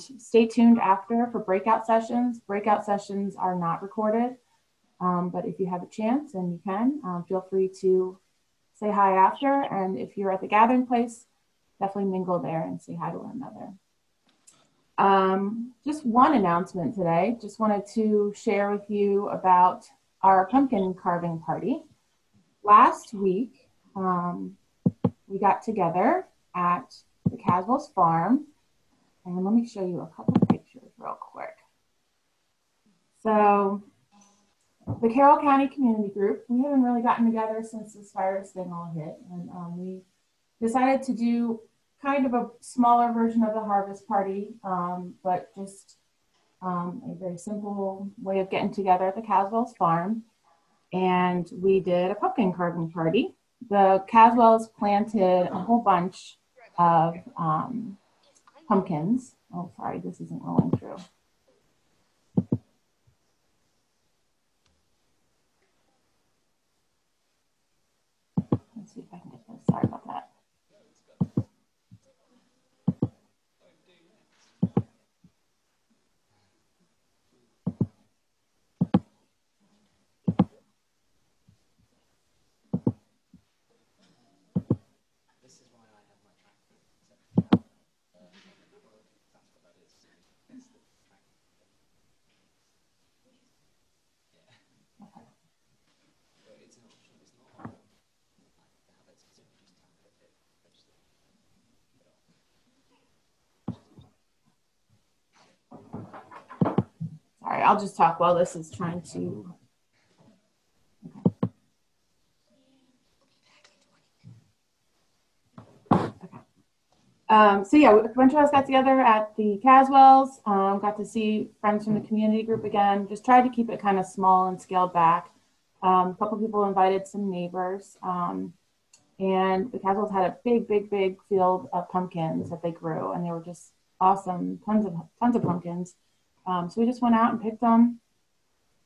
stay tuned after for breakout sessions. Breakout sessions are not recorded, um, but if you have a chance and you can, um, feel free to say hi after. And if you're at the gathering place, definitely mingle there and say hi to one another. Um, just one announcement today. Just wanted to share with you about our pumpkin carving party. Last week, um, we got together at the Caswell's farm. And let me show you a couple pictures real quick. So the Carroll County Community Group, we haven't really gotten together since this virus thing all hit. And um, we decided to do kind of a smaller version of the harvest party, um, but just um, a very simple way of getting together at the Caswell's farm. And we did a pumpkin carving party. The Caswells planted a whole bunch of um, pumpkins. Oh, sorry, this isn't rolling through. Let's see if I can get this. Sorry about that. Sorry, I'll just talk while this is trying to. Okay. Um, so yeah, a bunch of us got together at the Caswells, um, got to see friends from the community group again, just tried to keep it kind of small and scaled back. Um, a couple people invited some neighbors. Um, and the Caswells had a big, big, big field of pumpkins that they grew, and they were just awesome, tons of tons of pumpkins. Um, so we just went out and picked them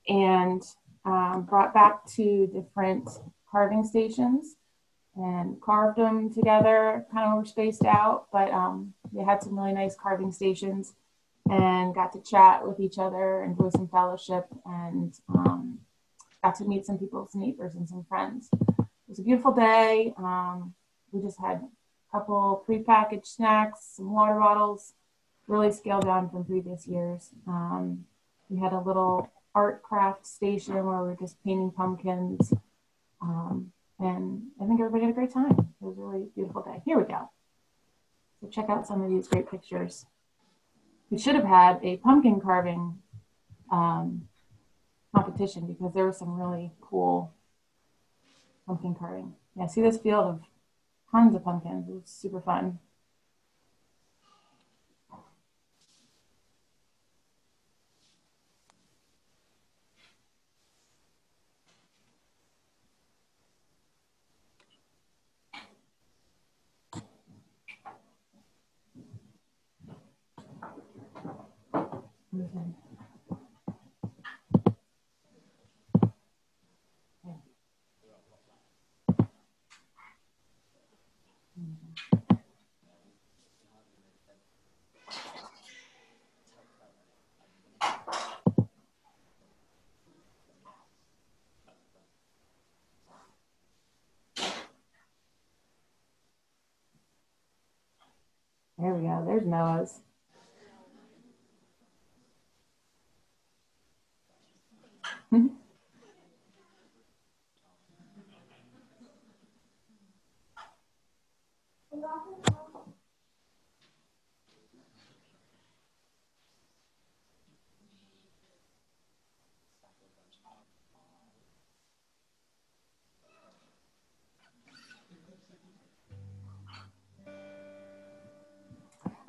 and um, brought back to different carving stations and carved them together. Kind of were spaced out, but um, they had some really nice carving stations and got to chat with each other, and do some fellowship, and um, got to meet some people, some neighbors and some friends. It was a beautiful day. Um, we just had a couple prepackaged snacks, some water bottles, really scaled down from previous years. Um, we had a little art craft station where we were just painting pumpkins. Um, and I think everybody had a great time. It was a really beautiful day. Here we go. So check out some of these great pictures. We should have had a pumpkin carving um, competition because there was some really cool pumpkin carving. Yeah, see this field of tons of pumpkins. It was super fun. There we go. There's Noah's. A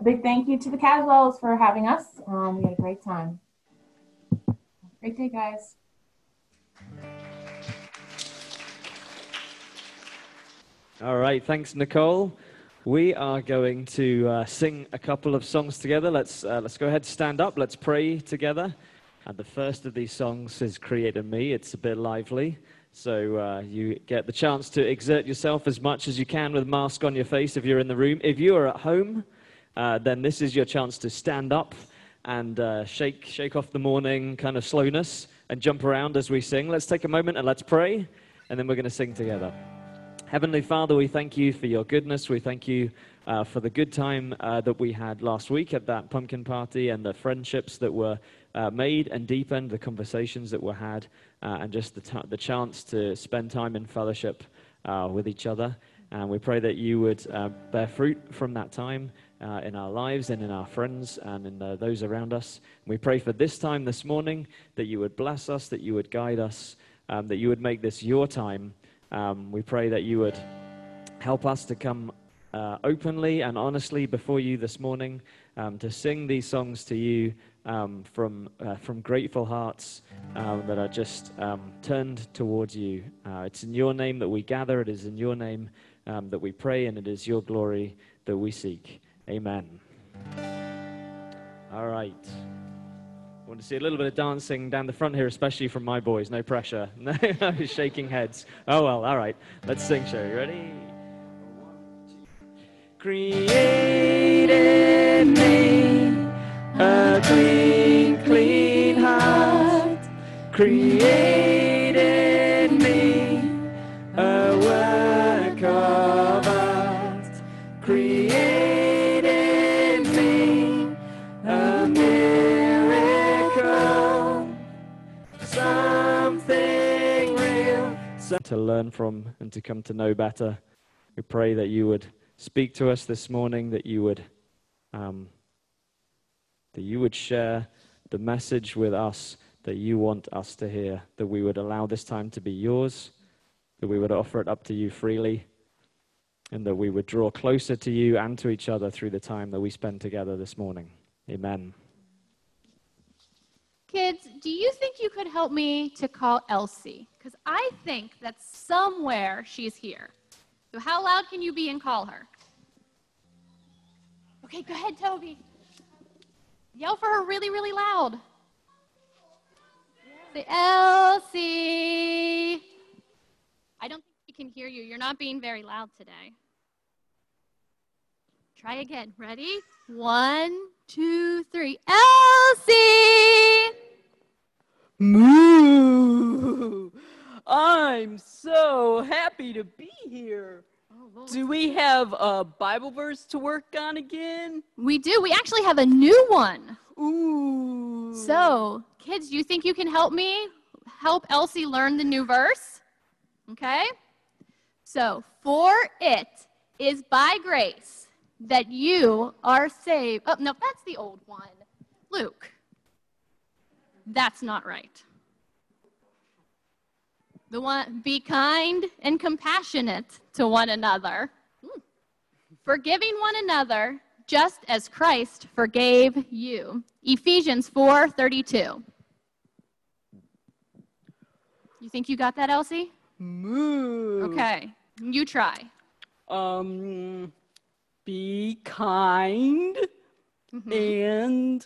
big thank you to the Caswells for having us. Um, we had a great time. Great day, guys. All right, thanks, Nicole. We are going to uh, sing a couple of songs together. Let's, uh, let's go ahead, stand up, let's pray together. And the first of these songs is Creator Me. It's a bit lively, so uh, you get the chance to exert yourself as much as you can with mask on your face if you're in the room. If you are at home, uh, then this is your chance to stand up and uh, shake, shake off the morning kind of slowness and jump around as we sing. Let's take a moment and let's pray, and then we're going to sing together. Heavenly Father, we thank you for your goodness. We thank you uh, for the good time uh, that we had last week at that pumpkin party and the friendships that were uh, made and deepened, the conversations that were had, uh, and just the, t- the chance to spend time in fellowship uh, with each other. And we pray that you would uh, bear fruit from that time uh, in our lives and in our friends and in uh, those around us. And we pray for this time this morning that you would bless us, that you would guide us, um, that you would make this your time. Um, we pray that you would help us to come uh, openly and honestly before you this morning um, to sing these songs to you um, from, uh, from grateful hearts um, that are just um, turned towards you. Uh, it's in your name that we gather, it is in your name um, that we pray, and it is your glory that we seek. Amen. All right. Want to see a little bit of dancing down the front here, especially from my boys. No pressure. No shaking heads. Oh, well, all right. Let's sing, show. You ready? Created me a clean, clean heart. Created To learn from and to come to know better. We pray that you would speak to us this morning, that you would, um, that you would share the message with us that you want us to hear, that we would allow this time to be yours, that we would offer it up to you freely, and that we would draw closer to you and to each other through the time that we spend together this morning. Amen. Kids, do you think you could help me to call Elsie? Because I think that somewhere she's here. So, how loud can you be and call her? Okay, go ahead, Toby. Yell for her really, really loud. Say, Elsie. I don't think she can hear you. You're not being very loud today. Try again. Ready? One, two, three. Elsie! Moo! I'm so happy to be here. Oh, Do we have a Bible verse to work on again? We do. We actually have a new one. Ooh. So, kids, do you think you can help me help Elsie learn the new verse? Okay? So, for it is by grace that you are saved. Oh, no, that's the old one. Luke. That's not right. The one, be kind and compassionate to one another, Hmm. forgiving one another, just as Christ forgave you. Ephesians 4:32. You think you got that, Elsie? Moo. Okay, you try. Um, be kind and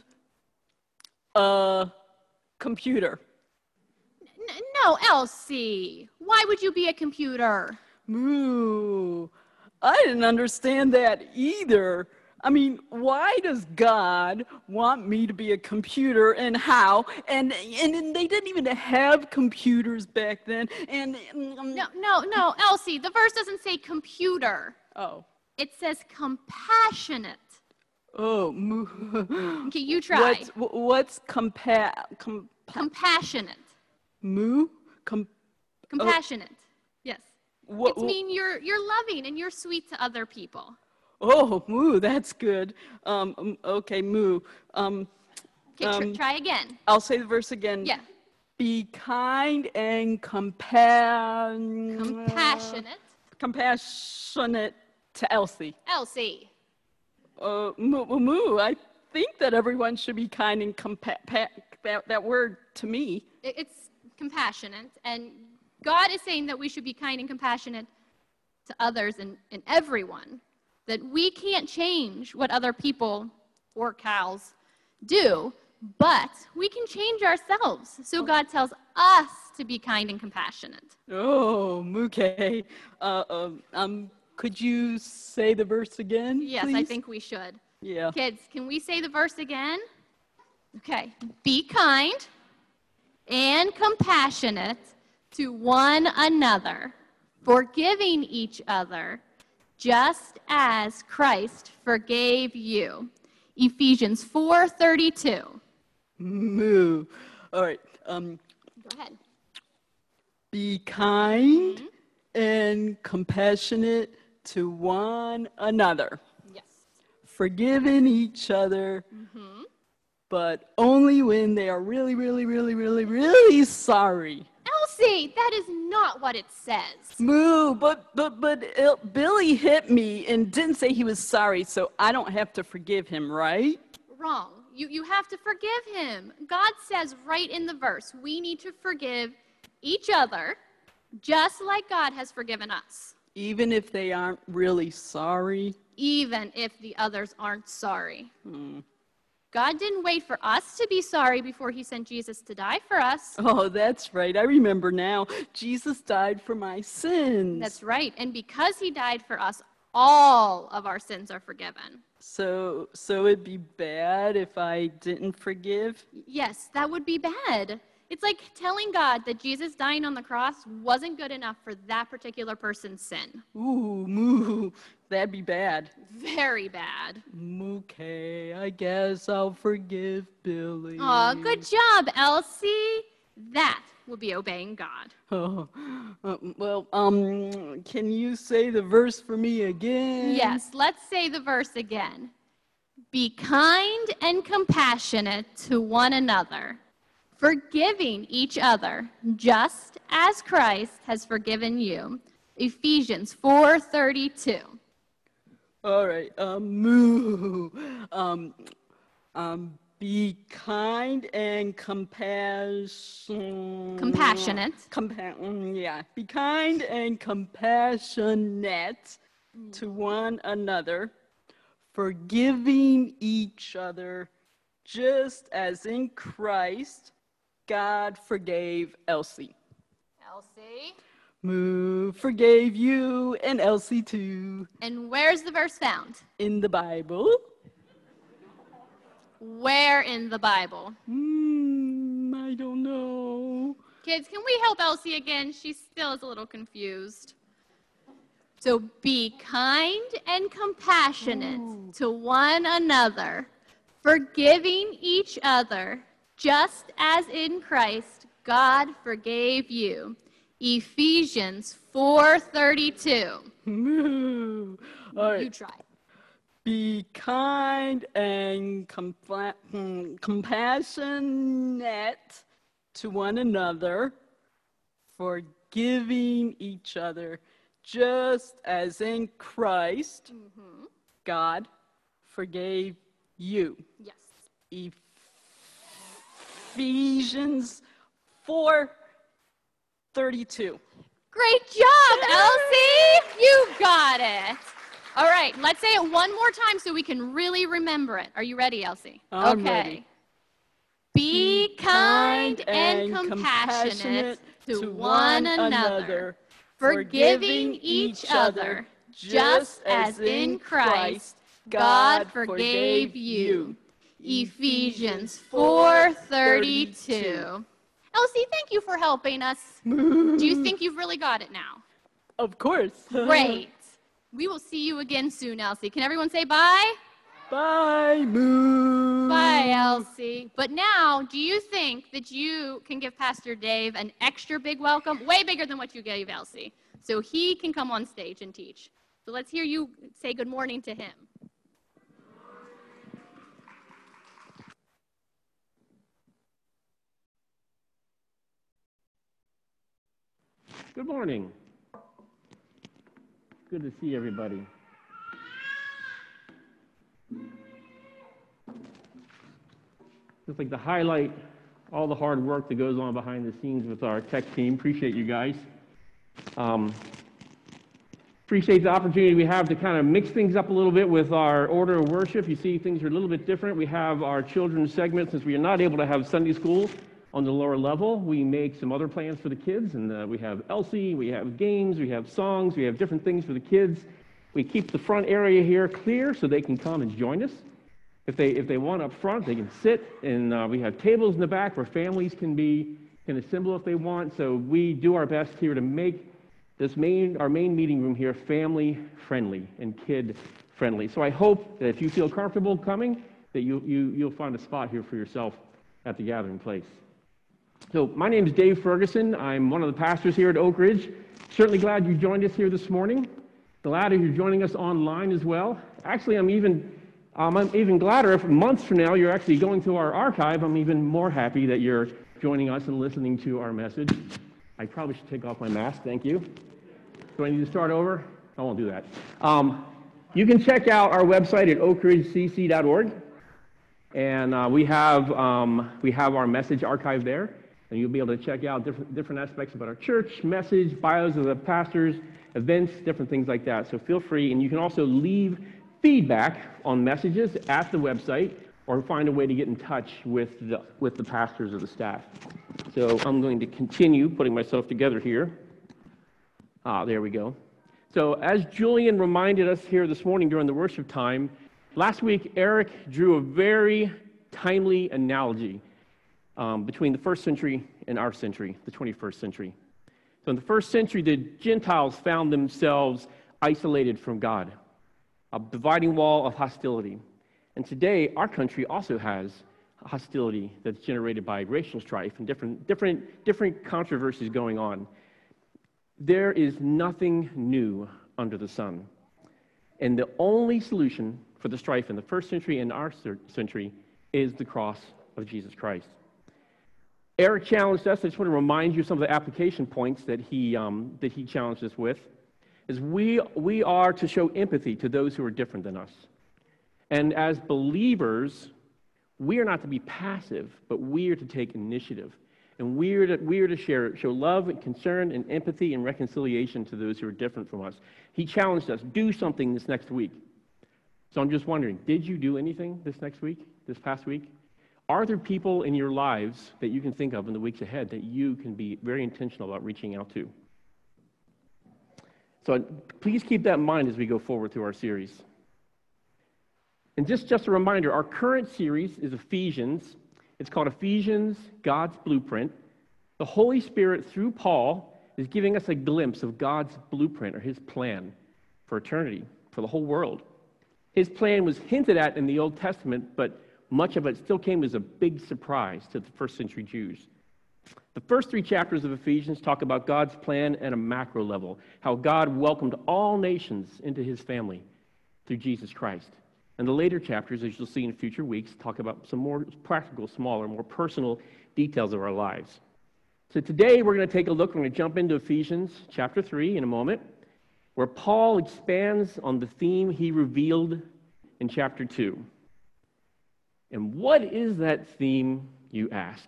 a computer. N- no, Elsie. Why would you be a computer? Moo. I didn't understand that either. I mean, why does God want me to be a computer and how? And and, and they didn't even have computers back then. And um, No, no, no, Elsie. The verse doesn't say computer. oh It says compassionate. oh moo. Okay, you try. What's what's compa com, Compassionate. moo com Compassionate. Yes. what, It's mean you're you're loving and you're sweet to other people. Oh moo, that's good. Um um, okay moo. Um Okay, tr- Um, try again. I'll say the verse again. Yeah. Be kind and compa- Compassionate. compassionate to Elsie. Elsie. Uh, moo, moo, moo, I think that everyone should be kind and compa- that, that word to me. It's compassionate. And God is saying that we should be kind and compassionate to others and, and everyone. That we can't change what other people or cows do, but we can change ourselves. So God tells us to be kind and compassionate. Oh, Mookie. Uh, um, um, could you say the verse again? Yes, I think we should. Yeah. Kids, can we say the verse again? Okay. Be kind and compassionate to one another, forgiving each other, just as Christ forgave you. Ephesians 4:32. Moo. All right. Um, Go ahead. be kind and compassionate to one another, Yes. forgiving each other, mm-hmm. but only when they are really, really, really, really, really sorry. Elsie, that is not what it says. Moo, but but but it, Billy hit me and didn't say he was sorry, so I don't have to forgive him, right? Wrong. You, you have to forgive him. God says right in the verse, we need to forgive each other just like God has forgiven us, Even if they aren't really sorry. even if the others aren't sorry. Hmm. God didn't wait for us to be sorry before he sent Jesus to die for us. Oh, that's right. I remember now. Jesus died for my sins. That's right. And because he died for us, all of our sins are forgiven. So so it'd be bad if I didn't forgive. Yes, that would be bad. It's like telling God that Jesus dying on the cross wasn't good enough for that particular person's sin. Ooh, moo. That'd be bad. Very bad. Okay, I guess I'll forgive Billy. Aw, good job, Elsie. That will be obeying God. Oh, uh, well, um, can you say the verse for me again? Yes, let's say the verse again. Be kind and compassionate to one another, forgiving each other, just as Christ has forgiven you. Ephesians 4:32. All right. Um, moo. Um, um, be kind and compassion. Compassionate. Compa- mm, yeah. Be kind and compassionate to one another, forgiving each other, just as in Christ God forgave Elsie. Elsie. Moo forgave you and Elsie too And where's the verse found? in the Bible. Where in the Bible? Hmm, I don't know. Kids, can we help Elsie again? She still is a little confused. So be kind and compassionate to one another, forgiving each other, just as in Christ God forgave you. Ephesians 4:32. Moo. All You try. Be kind and compla- hmm, compassionate to one another, forgiving each other, just as in Christ God forgave you. Yes. Ephesians 4 32. Great job, Elsie! You got it. All right, let's say it one more time so we can really remember it. Are you ready, Elsie? I'm okay. ready. Be kind and compassionate to one another, forgiving each other, just as in Christ God forgave you. Ephesians 4:32. Elsie, thank you for helping us. Do you think you've really got it now? Of course. Great. We will see you again soon, Elsie. Can everyone say bye? Bye, Moo. Bye, Elsie. But now, do you think that you can give Pastor Dave an extra big welcome, way bigger than what you gave Elsie, so he can come on stage and teach? So let's hear you say good morning to him. Good morning. Good to see everybody. Just like to highlight all the hard work that goes on behind the scenes with our tech team. Appreciate you guys. Um, appreciate the opportunity we have to kind of mix things up a little bit with our order of worship. You see, things are a little bit different. We have our children's segment since we are not able to have Sunday school on the lower level. We make some other plans for the kids, and uh, we have Elsie, we have games, we have songs, we have different things for the kids. We keep the front area here clear so they can come and join us If they, if they want up front, they can sit, and uh, we have tables in the back where families can be can assemble if they want. So we do our best here to make this main our main meeting room here family friendly and kid friendly. So I hope that if you feel comfortable coming, that you, you you'll find a spot here for yourself at the gathering place. So my name is Dave Ferguson. I'm one of the pastors here at Oak Ridge. Certainly glad you joined us here this morning. Glad you're joining us online as well. Actually, I'm even um, I'm even gladder if months from now you're actually going through our archive. I'm even more happy that you're joining us and listening to our message. I probably should take off my mask. Thank you. Do I need to start over? I won't do that. Um, you can check out our website at oakridgecc.org, and uh, we have um, we have our message archive there, and you'll be able to check out different different aspects about our church, message, bios of the pastors, events, different things like that. So feel free, and you can also leave feedback on messages at the website or find a way to get in touch with the, with the pastors or the staff. So I'm going to continue putting myself together here. Ah, there we go. So as Julian reminded us here this morning during the worship time, last week Eric drew a very timely analogy um, between the first century and our century, the 21st century. So in the first century, the Gentiles found themselves isolated from God a dividing wall of hostility. And today, our country also has hostility that's generated by racial strife and different, different, different controversies going on. There is nothing new under the sun. And the only solution for the strife in the first century and our century is the cross of Jesus Christ. Eric challenged us. I just want to remind you some of the application points that he, um, that he challenged us with is we, we are to show empathy to those who are different than us. And as believers, we are not to be passive, but we are to take initiative. And we are to, we are to share, show love and concern and empathy and reconciliation to those who are different from us. He challenged us, do something this next week. So I'm just wondering, did you do anything this next week, this past week? Are there people in your lives that you can think of in the weeks ahead that you can be very intentional about reaching out to? So please keep that in mind as we go forward through our series. And just, just a reminder, our current series is Ephesians. It's called Ephesians, God's Blueprint. The Holy Spirit, through Paul, is giving us a glimpse of God's blueprint or his plan for eternity, for the whole world. His plan was hinted at in the Old Testament, but much of it still came as a big surprise to the first century Jews. The first three chapters of Ephesians talk about God's plan at a macro level, how God welcomed all nations into his family through Jesus Christ. And the later chapters, as you'll see in future weeks, talk about some more practical, smaller, more personal details of our lives. So today we're going to take a look, we're going to jump into Ephesians chapter 3 in a moment, where Paul expands on the theme he revealed in chapter 2. And what is that theme, you ask?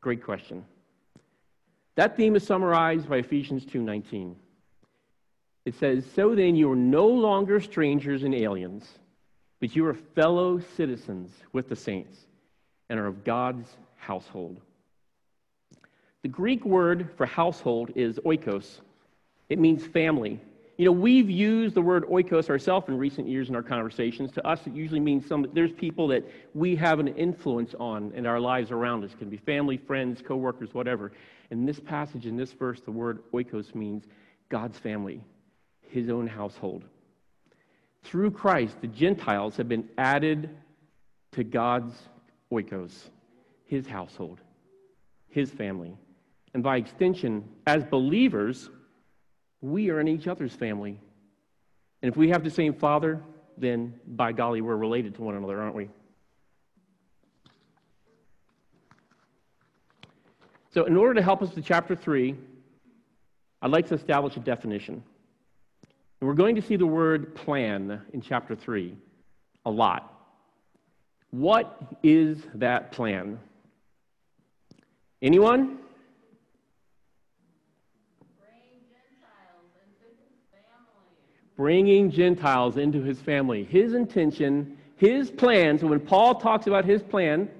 Great question. That theme is summarized by Ephesians 2:19. It says, "So then you are no longer strangers and aliens, but you are fellow citizens with the saints and are of God's household." The Greek word for household is oikos. It means family. You know, we've used the word oikos ourselves in recent years in our conversations. To us, it usually means some, there's people that we have an influence on in our lives around us. It can be family, friends, coworkers, whatever. In this passage, in this verse, the word oikos means God's family, his own household. Through Christ, the Gentiles have been added to God's oikos, his household, his family. And by extension, as believers, we are in each other's family. And if we have the same father, then by golly, we're related to one another, aren't we? So, in order to help us to chapter 3, I'd like to establish a definition. And we're going to see the word plan in chapter 3 a lot. What is that plan? Anyone? Bringing Gentiles into his family. His intention, his plan. So when Paul talks about his plan,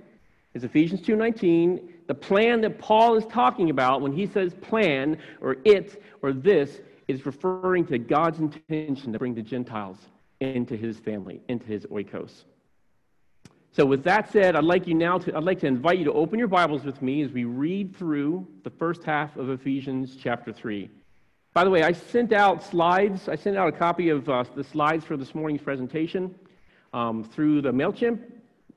is Ephesians 2:19, the plan that Paul is talking about when he says plan or it or this is referring to God's intention to bring the Gentiles into his family, into his oikos. So, with that said, I'd like you now to, I'd like to invite you to open your Bibles with me as we read through the first half of Ephesians chapter 3. By the way, I sent out slides. I sent out a copy of uh, the slides for this morning's presentation um, through the MailChimp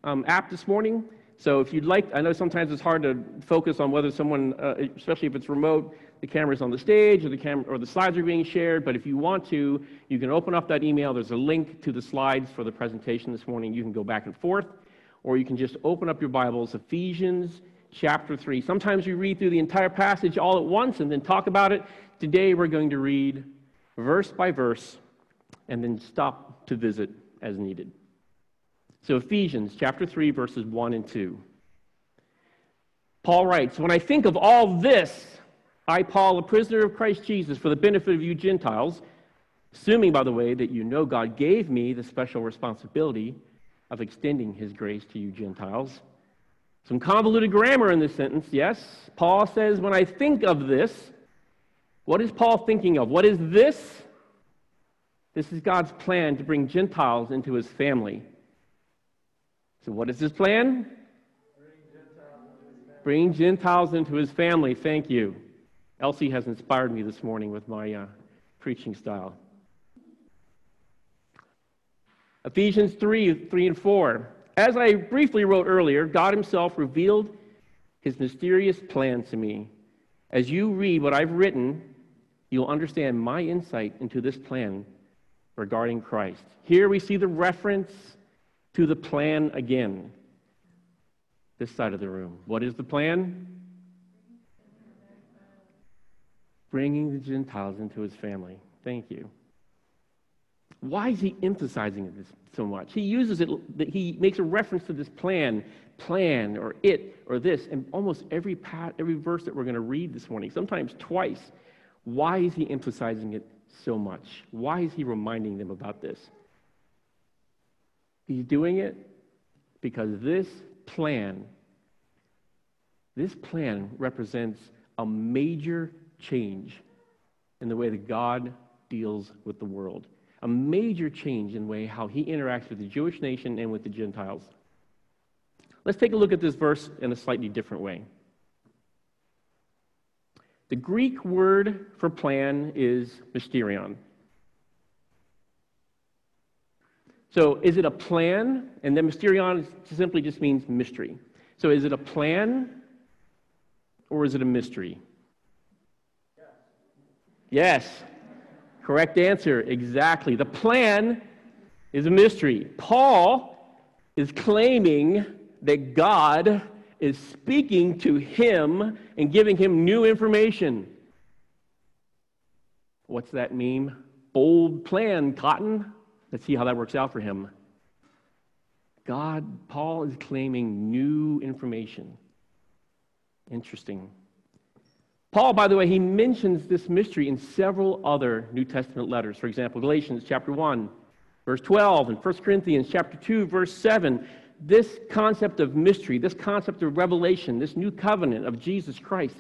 um, app this morning. So if you'd like, I know sometimes it's hard to focus on whether someone, uh, especially if it's remote, the camera's on the stage or the camera or the slides are being shared. But if you want to, you can open up that email. There's a link to the slides for the presentation this morning. You can go back and forth, or you can just open up your Bibles, Ephesians chapter 3. Sometimes we read through the entire passage all at once and then talk about it. Today we're going to read verse by verse and then stop to visit as needed. So, Ephesians chapter 3, verses 1 and 2. Paul writes, When I think of all this, I, Paul, a prisoner of Christ Jesus, for the benefit of you Gentiles, assuming, by the way, that you know God gave me the special responsibility of extending his grace to you Gentiles. Some convoluted grammar in this sentence, yes. Paul says, When I think of this, what is Paul thinking of? What is this? This is God's plan to bring Gentiles into his family. So, what is his plan? Bring Gentiles into his family. Thank you. Elsie has inspired me this morning with my uh, preaching style. Ephesians 3 3 and 4. As I briefly wrote earlier, God Himself revealed His mysterious plan to me. As you read what I've written, you'll understand my insight into this plan regarding Christ. Here we see the reference to the plan again. This side of the room. What is the plan? Bringing the Gentiles into his family. Thank you. Why is he emphasizing this so much? He uses it, he makes a reference to this plan, plan, or it, or this, in almost every, pat, every verse that we're going to read this morning, sometimes twice. Why is he emphasizing it so much? Why is he reminding them about this? He's doing it because this plan, this plan represents a major change in the way that God deals with the world. A major change in the way how he interacts with the Jewish nation and with the Gentiles. Let's take a look at this verse in a slightly different way. The Greek word for plan is mysterion. So is it a plan? And then mysterion simply just means mystery. So is it a plan or is it a mystery? Yes. Correct answer. Exactly. The plan is a mystery. Paul is claiming that God is speaking to him and giving him new information. What's that meme? Bold plan, Cotton. Let's see how that works out for him. God, Paul is claiming new information. Interesting. Paul, by the way, he mentions this mystery in several other New Testament letters. For example, Galatians chapter 1, verse 12, and 1 Corinthians chapter 2, verse 7. This concept of mystery, this concept of revelation, this new covenant of Jesus Christ,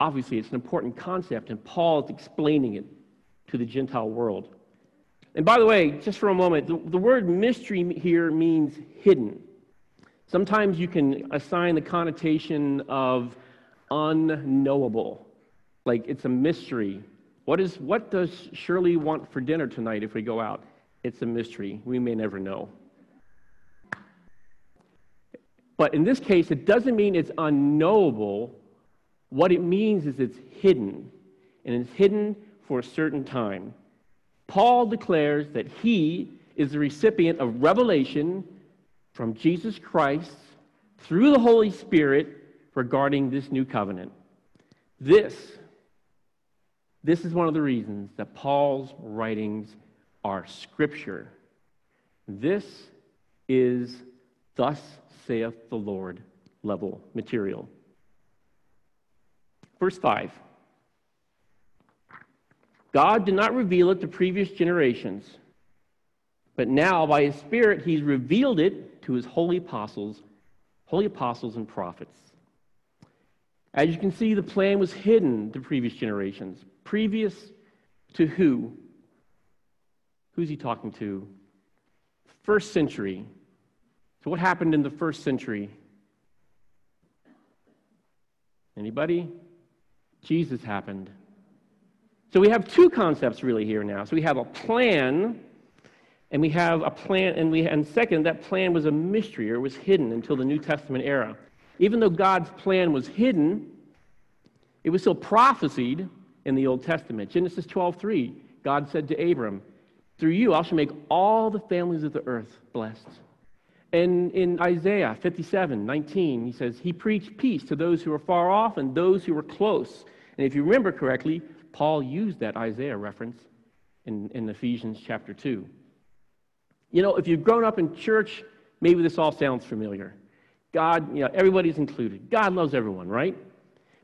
obviously it's an important concept, and Paul is explaining it to the Gentile world. And by the way, just for a moment, the, the word mystery here means hidden. Sometimes you can assign the connotation of unknowable, like it's a mystery. What, is, what does Shirley want for dinner tonight if we go out? It's a mystery. We may never know. But in this case, it doesn't mean it's unknowable. What it means is it's hidden, and it's hidden for a certain time. Paul declares that he is the recipient of revelation from Jesus Christ through the Holy Spirit regarding this new covenant. This, this is one of the reasons that Paul's writings are scripture. This is thus saith the Lord level material. Verse 5. God did not reveal it to previous generations, but now by his Spirit he's revealed it to his holy apostles, holy apostles and prophets. As you can see, the plan was hidden to previous generations. Previous to who? Who's he talking to? First century. So, what happened in the first century? Anybody? Jesus happened. So we have two concepts really here now. So we have a plan, and we have a plan, and we and second, that plan was a mystery or was hidden until the New Testament era. Even though God's plan was hidden, it was still prophesied in the Old Testament. Genesis 12:3, God said to Abram, "Through you I shall make all the families of the earth blessed." And in Isaiah 57, 19, he says, He preached peace to those who were far off and those who were close. And if you remember correctly, Paul used that Isaiah reference in, in Ephesians chapter 2. You know, if you've grown up in church, maybe this all sounds familiar. God, you know, everybody's included. God loves everyone, right?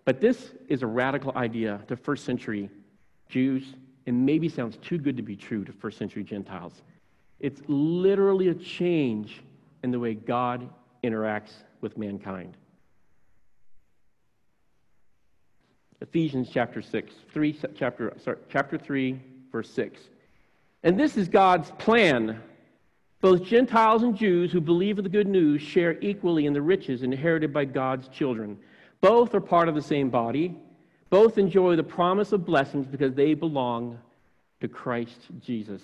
But this is a radical idea to first century Jews, and maybe sounds too good to be true to first century Gentiles. It's literally a change in the way God interacts with mankind. Ephesians chapter 6, 3, chapter, sorry, chapter 3, verse 6. And this is God's plan. Both Gentiles and Jews who believe in the good news share equally in the riches inherited by God's children. Both are part of the same body. Both enjoy the promise of blessings because they belong to Christ Jesus.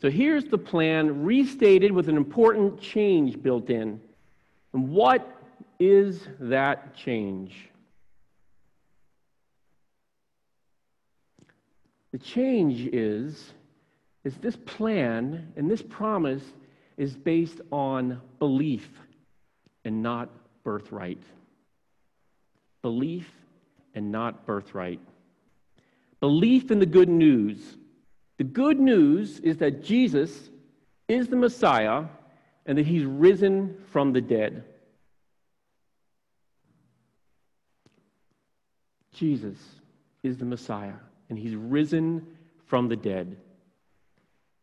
So here's the plan restated with an important change built in. And what is that change? The change is, is this plan and this promise is based on belief and not birthright. Belief and not birthright. Belief in the good news. The good news is that Jesus is the Messiah and that he's risen from the dead. Jesus is the Messiah and he's risen from the dead.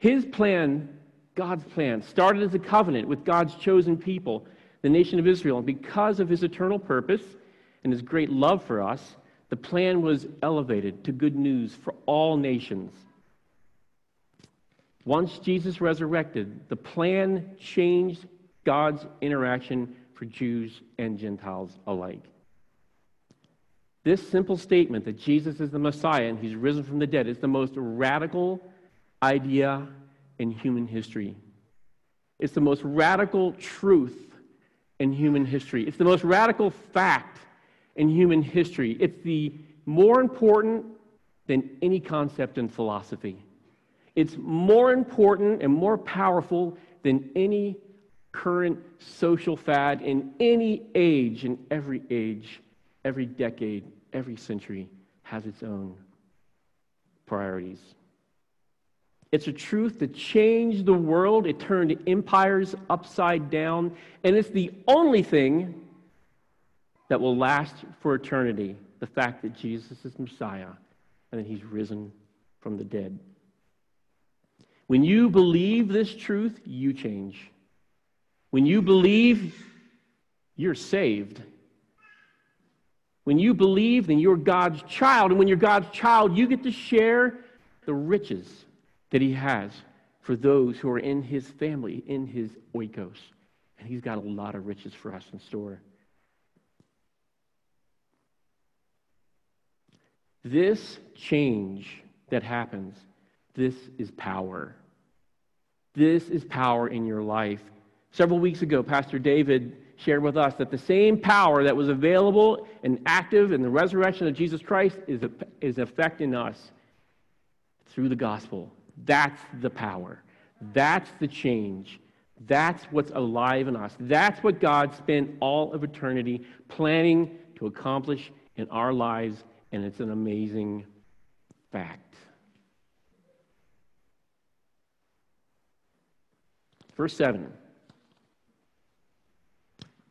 His plan, God's plan, started as a covenant with God's chosen people, the nation of Israel. And because of his eternal purpose and his great love for us, the plan was elevated to good news for all nations. Once Jesus resurrected, the plan changed God's interaction for Jews and Gentiles alike. This simple statement that Jesus is the Messiah and he's risen from the dead is the most radical idea in human history. It's the most radical truth in human history. It's the most radical fact in human history. It's the more important than any concept in philosophy. It's more important and more powerful than any current social fad in any age, in every age every decade, every century has its own priorities. It's a truth that changed the world. It turned empires upside down. And it's the only thing that will last for eternity the fact that Jesus is Messiah and that he's risen from the dead. When you believe this truth, you change. When you believe, you're saved. When you believe, then you're God's child. And when you're God's child, you get to share the riches that He has for those who are in His family, in His oikos. And He's got a lot of riches for us in store. This change that happens, this is power. This is power in your life. Several weeks ago, Pastor David shared with us that the same power that was available and active in the resurrection of Jesus Christ is, is affecting us through the gospel. That's the power. That's the change. That's what's alive in us. That's what God spent all of eternity planning to accomplish in our lives, and it's an amazing fact. Verse 7.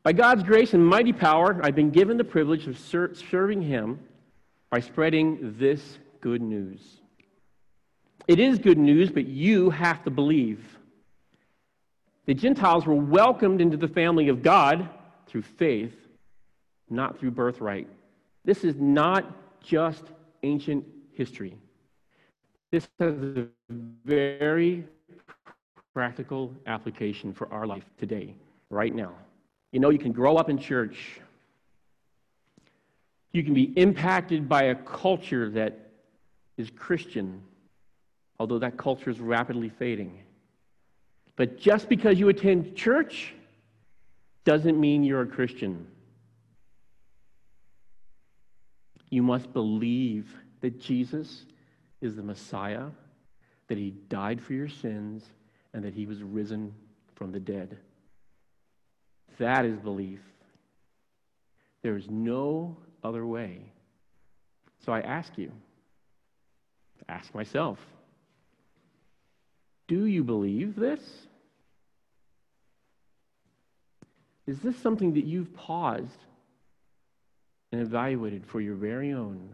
By God's grace and mighty power, I've been given the privilege of ser- serving Him by spreading this good news. It is good news, but you have to believe. The Gentiles were welcomed into the family of God through faith, not through birthright. This is not just ancient history. This has a very practical application for our life today, right now. You know, you can grow up in church. You can be impacted by a culture that is Christian, although that culture is rapidly fading. But just because you attend church doesn't mean you're a Christian. You must believe that Jesus is the Messiah, that he died for your sins, and that he was risen from the dead. That is belief. There is no other way. So I ask you, ask myself, do you believe this? Is this something that you've paused and evaluated for your very own?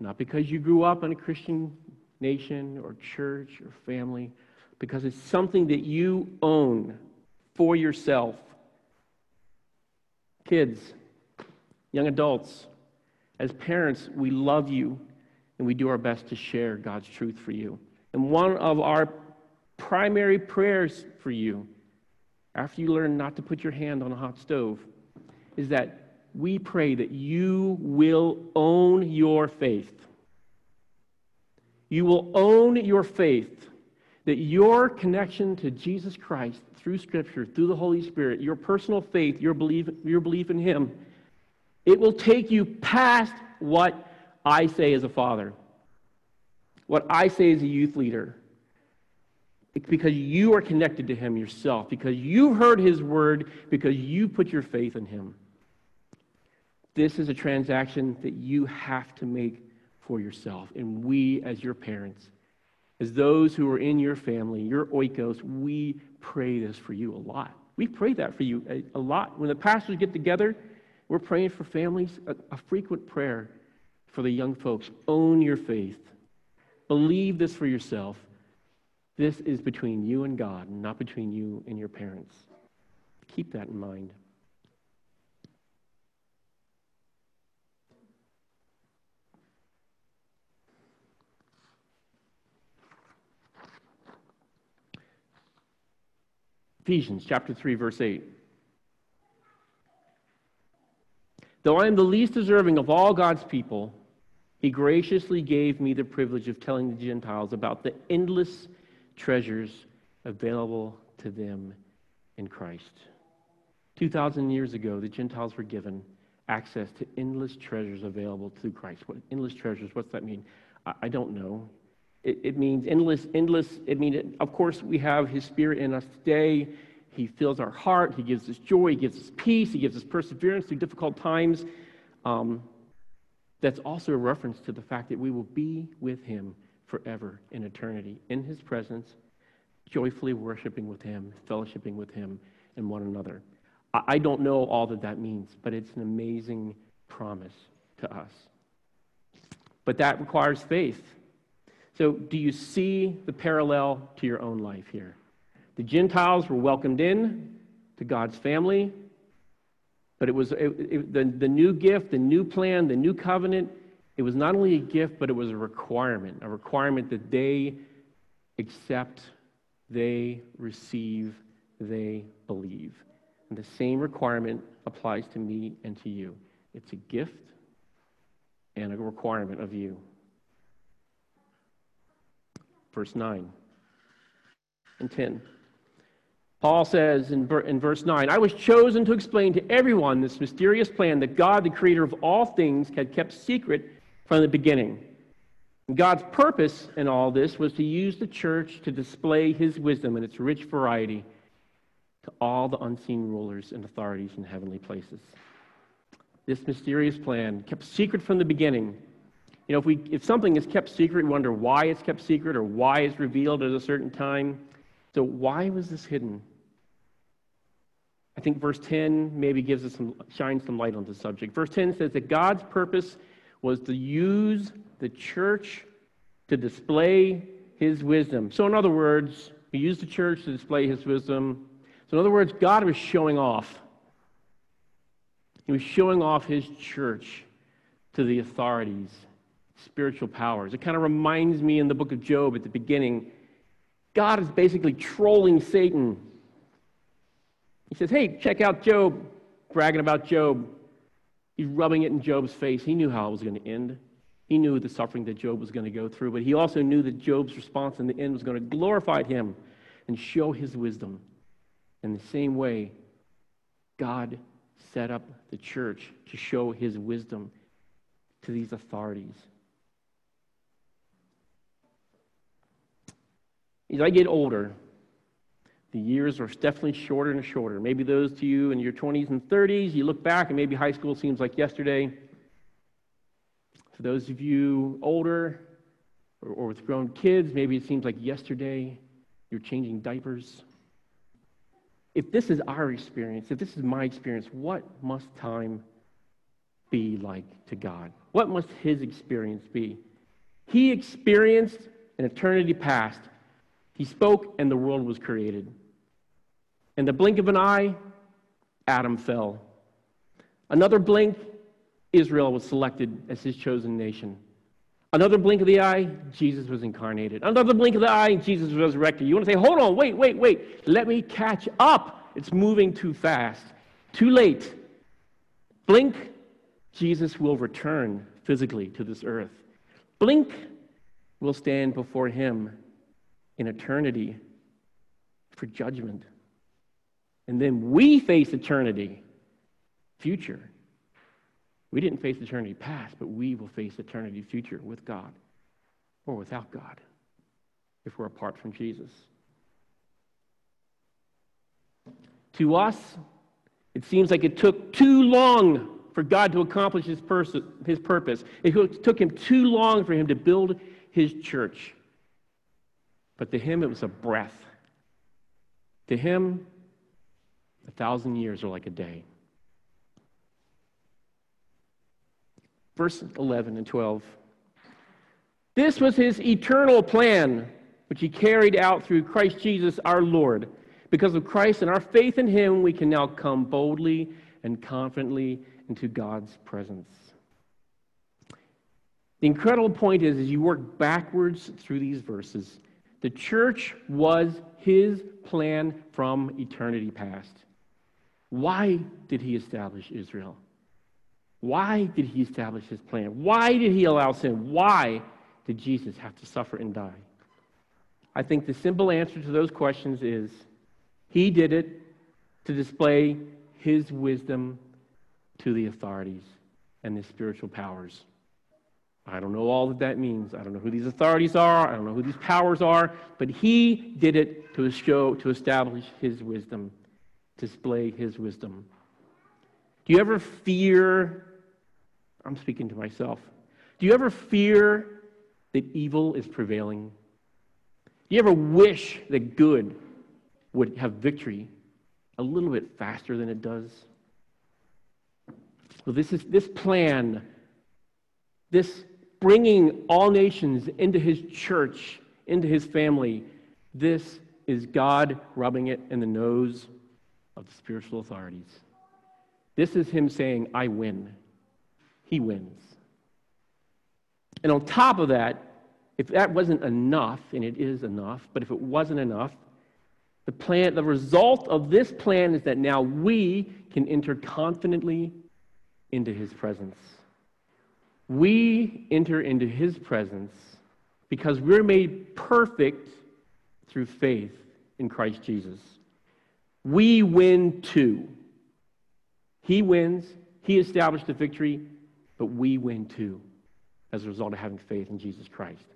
Not because you grew up in a Christian nation or church or family, because it's something that you own for yourself. Kids, young adults, as parents, we love you and we do our best to share God's truth for you. And one of our primary prayers for you, after you learn not to put your hand on a hot stove, is that we pray that you will own your faith. You will own your faith, that your connection to Jesus Christ through Scripture, through the Holy Spirit, your personal faith, your belief, your belief in Him, it will take you past what I say as a father, what I say as a youth leader. It's because you are connected to Him yourself, because you heard His word, because you put your faith in Him. This is a transaction that you have to make for yourself. And we, as your parents, as those who are in your family, your oikos, we pray this for you a lot. We pray that for you a, a lot. When the pastors get together, we're praying for families, a, a frequent prayer for the young folks. Own your faith. Believe this for yourself. This is between you and God, not between you and your parents. Keep that in mind. Ephesians chapter 3, verse 8. Though I am the least deserving of all God's people, he graciously gave me the privilege of telling the Gentiles about the endless treasures available to them in Christ. 2,000 years ago, the Gentiles were given access to endless treasures available through Christ. What endless treasures? What's that mean? I, I don't know. It, it means endless, endless. It means, of course, we have His Spirit in us today. He fills our heart. He gives us joy. He gives us peace. He gives us perseverance through difficult times. Um, that's also a reference to the fact that we will be with Him forever in eternity, in His presence, joyfully worshiping with Him, fellowshipping with Him and one another. I, don't know all that that means, but it's an amazing promise to us. But that requires faith. So, do you see the parallel to your own life here? The Gentiles were welcomed in to God's family, but it was it, it, the, the new gift, the new plan, the new covenant. It was not only a gift, but it was a requirement, a requirement that they accept, they receive, they believe. And the same requirement applies to me and to you. It's a gift and a requirement of you verse 9 and 10. Paul says in, in verse 9, I was chosen to explain to everyone this mysterious plan that God, the creator of all things, had kept secret from the beginning. And God's purpose in all this was to use the church to display his wisdom in its rich variety to all the unseen rulers and authorities in heavenly places. This mysterious plan, kept secret from the beginning, you know, if, we, if something is kept secret, we wonder why it's kept secret or why it's revealed at a certain time. So, why was this hidden? I think verse 10 maybe gives us some, shines some light on the subject. Verse 10 says that God's purpose was to use the church to display his wisdom. So, in other words, he used the church to display his wisdom. So, in other words, God was showing off. He was showing off his church to the authorities spiritual powers. It kind of reminds me in the book of Job at the beginning God is basically trolling Satan. He says, Hey, check out Job, bragging about Job. He's rubbing it in Job's face. He knew how it was going to end. He knew the suffering that Job was going to go through, but he also knew that Job's response in the end was going to glorify him and show his wisdom. In the same way, God set up the church to show his wisdom to these authorities. As I get older, the years are definitely shorter and shorter. Maybe those to you in your 20s and 30s, you look back and maybe high school seems like yesterday. For those of you older or, or with grown kids, maybe it seems like yesterday you're changing diapers. If this is our experience, if this is my experience, what must time be like to God? What must his experience be? He experienced an eternity past. He spoke and the world was created. In the blink of an eye, Adam fell. Another blink, Israel was selected as his chosen nation. Another blink of the eye, Jesus was incarnated. Another blink of the eye, Jesus was resurrected. You want to say, hold on, wait, wait, wait. Let me catch up. It's moving too fast. Too late. Blink, Jesus will return physically to this earth. Blink, we'll stand before him in eternity for judgment. And then we face eternity, future. We didn't face eternity past, but we will face eternity future with God or without God if we're apart from Jesus. To us, it seems like it took too long for God to accomplish his, pers- his purpose. It took him too long for him to build his church. But to him, it was a breath. To him, a thousand years are like a day. Verse 11 and 12. This was his eternal plan, which he carried out through Christ Jesus our Lord. Because of Christ and our faith in him, we can now come boldly and confidently into God's presence. The incredible point is, as you work backwards through these verses, the church was his plan from eternity past. Why did he establish Israel? Why did he establish his plan? Why did he allow sin? Why did Jesus have to suffer and die? I think the simple answer to those questions is he did it to display his wisdom to the authorities and the spiritual powers. I don't know all that that means. I don't know who these authorities are. I don't know who these powers are. But he did it to show, to establish his wisdom display his wisdom. Do you ever fear? I'm speaking to myself. Do you ever fear that evil is prevailing? Do you ever wish that good would have victory a little bit faster than it does? Well, this is this plan, this bringing all nations into his church, into his family, this is God rubbing it in the nose of the spiritual authorities. This is him saying, I win. He wins. And on top of that, if that wasn't enough, and it is enough, but if it wasn't enough, the plan, the result of this plan is that now we can enter confidently into his presence. We enter into his presence because we're made perfect through faith in Christ Jesus. We win too. He wins, he established the victory, but we win too as a result of having faith in Jesus Christ.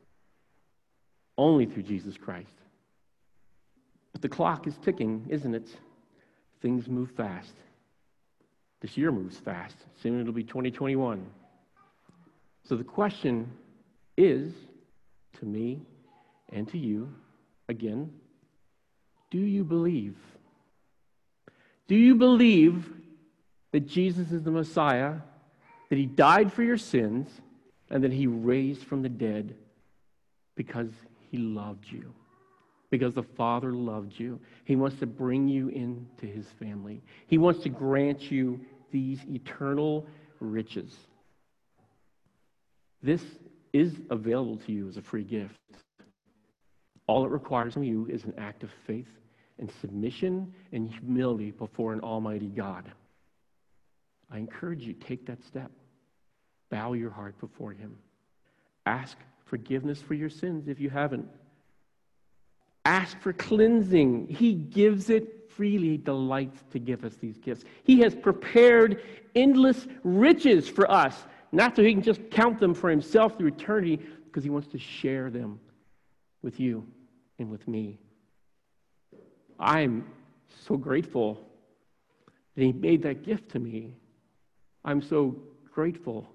Only through Jesus Christ. But the clock is ticking, isn't it? Things move fast. This year moves fast. Soon it'll be 2021. So the question is to me and to you again do you believe? Do you believe that Jesus is the Messiah, that he died for your sins, and that he raised from the dead because he loved you? Because the Father loved you. He wants to bring you into his family. He wants to grant you these eternal riches. This is available to you as a free gift. All it requires from you is an act of faith and submission and humility before an almighty God. I encourage you, take that step. Bow your heart before him. Ask forgiveness for your sins if you haven't. Ask for cleansing. He gives it freely. Delights to give us these gifts. He has prepared endless riches for us, not so he can just count them for himself through eternity, because he wants to share them with you and with me. I'm so grateful that he made that gift to me. I'm so grateful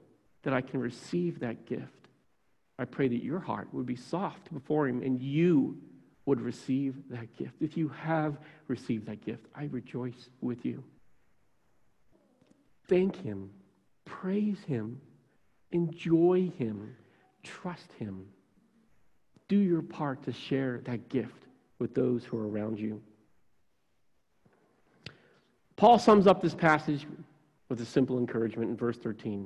that I can receive that gift. I pray that your heart would be soft before him and you would receive that gift. If you have received that gift, I rejoice with you. Thank him, praise him, enjoy him, trust him. Do your part to share that gift with those who are around you. Paul sums up this passage with a simple encouragement in verse 13.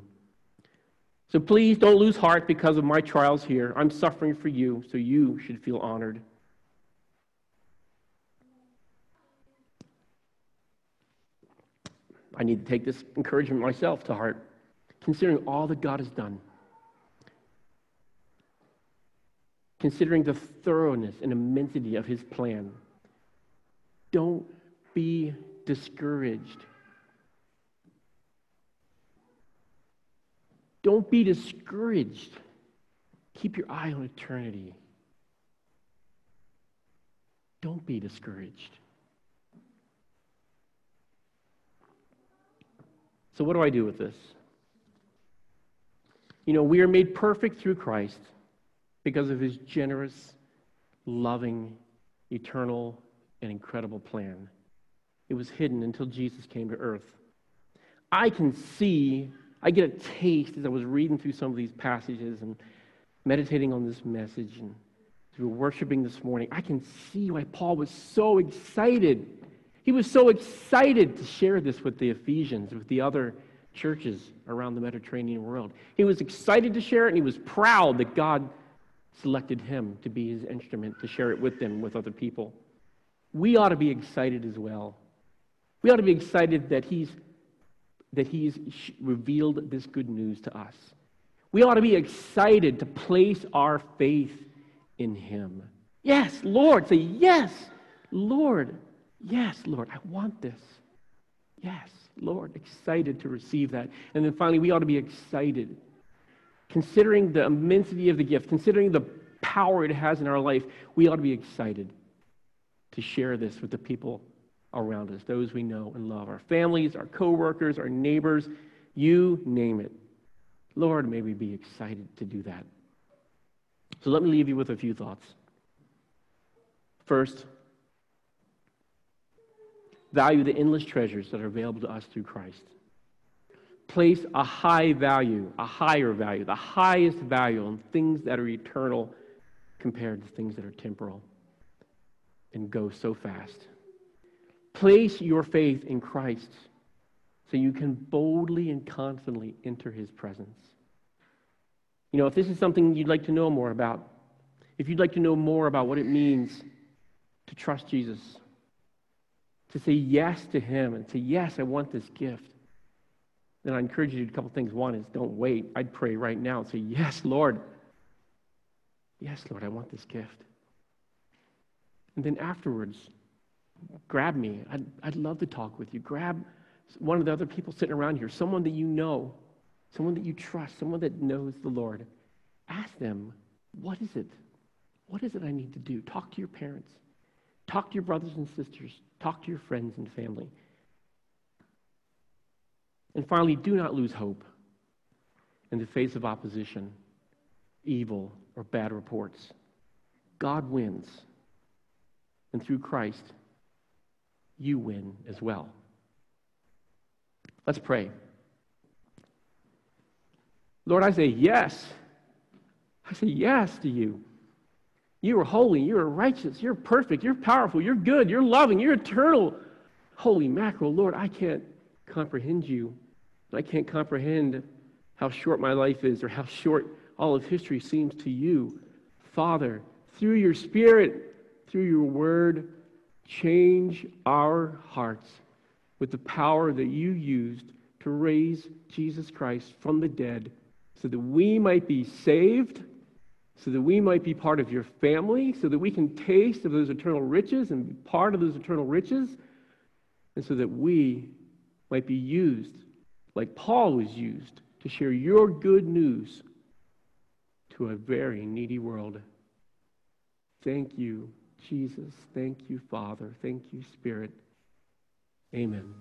So please don't lose heart because of my trials here. I'm suffering for you, so you should feel honored. I need to take this encouragement myself to heart, considering all that God has done. Considering the thoroughness and immensity of his plan. Don't be discouraged. Don't be discouraged. Keep your eye on eternity. Don't be discouraged. So, what do I do with this? You know, we are made perfect through Christ because of his generous, loving, eternal, and incredible plan. It was hidden until Jesus came to earth. I can see, I get a taste as I was reading through some of these passages and meditating on this message and through worshiping this morning. I can see why Paul was so excited. He was so excited to share this with the Ephesians, with the other churches around the Mediterranean world. He was excited to share it, and he was proud that God selected him to be his instrument to share it with them, with other people. We ought to be excited as well. We ought to be excited that he's, that he's revealed this good news to us. We ought to be excited to place our faith in him. Yes, Lord. Say, yes, Lord. Yes, Lord, I want this. Yes, Lord. Excited to receive that. And then finally, we ought to be excited. Considering the immensity of the gift, considering the power it has in our life, we ought to be excited to share this with the people around us, those we know and love, our families, our coworkers, our neighbors, you name it. Lord, may we be excited to do that. So let me leave you with a few thoughts. First, value the endless treasures that are available to us through Christ. Place a high value, a higher value, the highest value on things that are eternal compared to things that are temporal and go so fast. Place your faith in Christ so you can boldly and confidently enter his presence. You know, if this is something you'd like to know more about, if you'd like to know more about what it means to trust Jesus, to say yes to him and say, Yes, I want this gift, then I encourage you to do a couple things. One is don't wait. I'd pray right now and say, Yes, Lord. Yes, Lord, I want this gift. And then afterwards, grab me. I'd, I'd love to talk with you. Grab one of the other people sitting around here, someone that you know, someone that you trust, someone that knows the Lord. Ask them, what is it? What is it I need to do? Talk to your parents. Talk to your brothers and sisters. Talk to your friends and family. And finally, do not lose hope in the face of opposition, evil, or bad reports. God wins. And through Christ, you win as well. Let's pray. Lord, I say yes. I say yes to you. You are holy. You are righteous. You're perfect. You're powerful. You're good. You're loving. You're eternal. Holy mackerel, Lord, I can't comprehend you. I can't comprehend how short my life is or how short all of history seems to you. Father, through your Spirit, through your word, change our hearts with the power that you used to raise Jesus Christ from the dead so that we might be saved, so that we might be part of your family, so that we can taste of those eternal riches and be part of those eternal riches, and so that we might be used like Paul was used to share your good news to a very needy world. Thank you, Jesus. Thank you, Father. Thank you, Spirit. Amen.